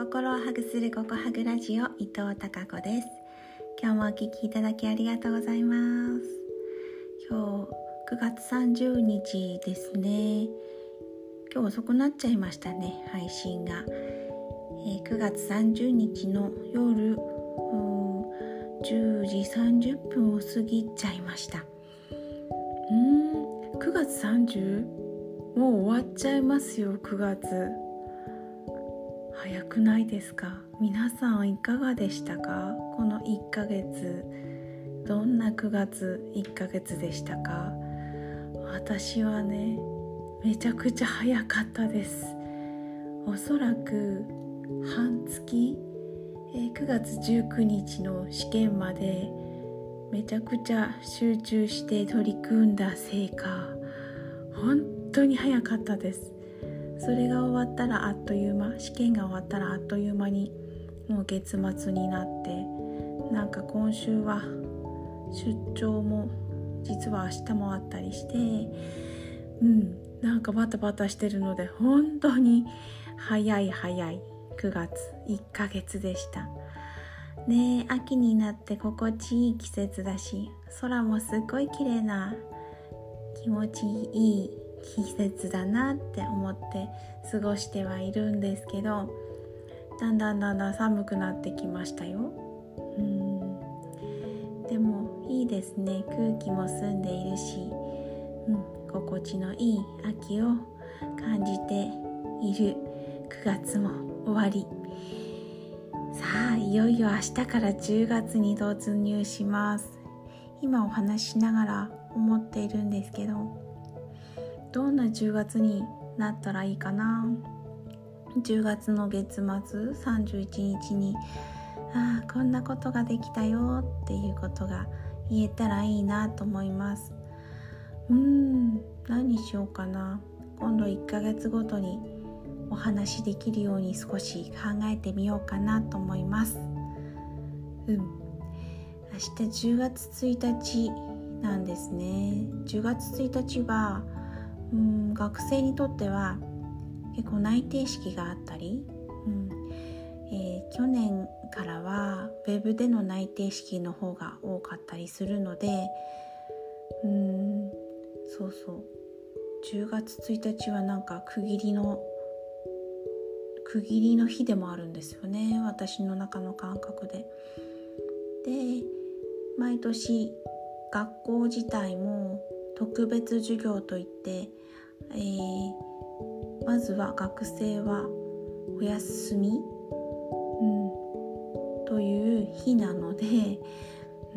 心をハグするココハグラジオ伊藤孝子です。今日もお聞きいただきありがとうございます。今日9月30日ですね。今日遅くなっちゃいましたね配信が、えー、9月30日の夜10時30分を過ぎちゃいました。うん9月 30? もう終わっちゃいますよ9月。くないですか？皆さんいかがでしたか？この1ヶ月どんな9月1ヶ月でしたか？私はねめちゃくちゃ早かったです。おそらく半月、9月19日の試験までめちゃくちゃ集中して取り組んだせいか本当に早かったです。それが終わったらあっという間試験が終わったらあっという間にもう月末になってなんか今週は出張も実は明日もあったりしてうんなんかバタバタしてるので本当に早い早い9月1ヶ月でした。ね秋になって心地いい季節だし空もすっごい綺麗な気持ちいい。季節だなって思って過ごしてはいるんですけどだんだんだんだん寒くなってきましたよ。うん。でもいいですね。空気も澄んでいるし、うん、心地のいい秋を感じている。9月も終わり。さあいよいよ明日から10月に突入します。今お話ししながら思っているんですけどどんな10月になったらいいかな？10月の月末31日にああこんなことができたよっていうことが言えたらいいなと思います。うん何しようかな。今度1ヶ月ごとにお話しできるように少し考えてみようかなと思います。うん。明日10月1日なんですね。10月1日はうん学生にとっては結構内定式があったり、うんえー、去年からはウェブでの内定式の方が多かったりするのでうんそうそう10月1日はなんか区切りの区切りの日でもあるんですよね私の中の感覚で。で毎年学校自体も特別授業といって、えー、まずは学生はお休み、うん、という日なので、う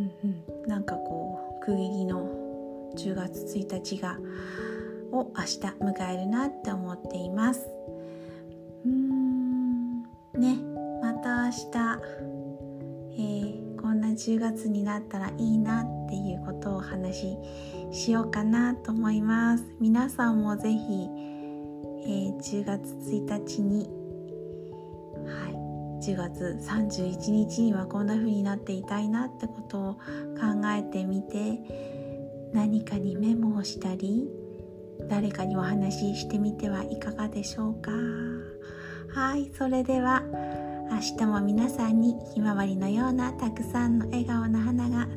んうん、なんかこう区切りの10月1日がを明日迎えるなって思っています。うん。ね。また明日、えー、こんな10月になったらいいなってていうことをお話ししようかなと思います皆さんもぜひ、えー、10月1日にはい10月31日にはこんな風になっていたいなってことを考えてみて何かにメモをしたり誰かにお話ししてみてはいかがでしょうかはいそれでは明日も皆さんにひまわりのようなたくさんの笑顔の花が。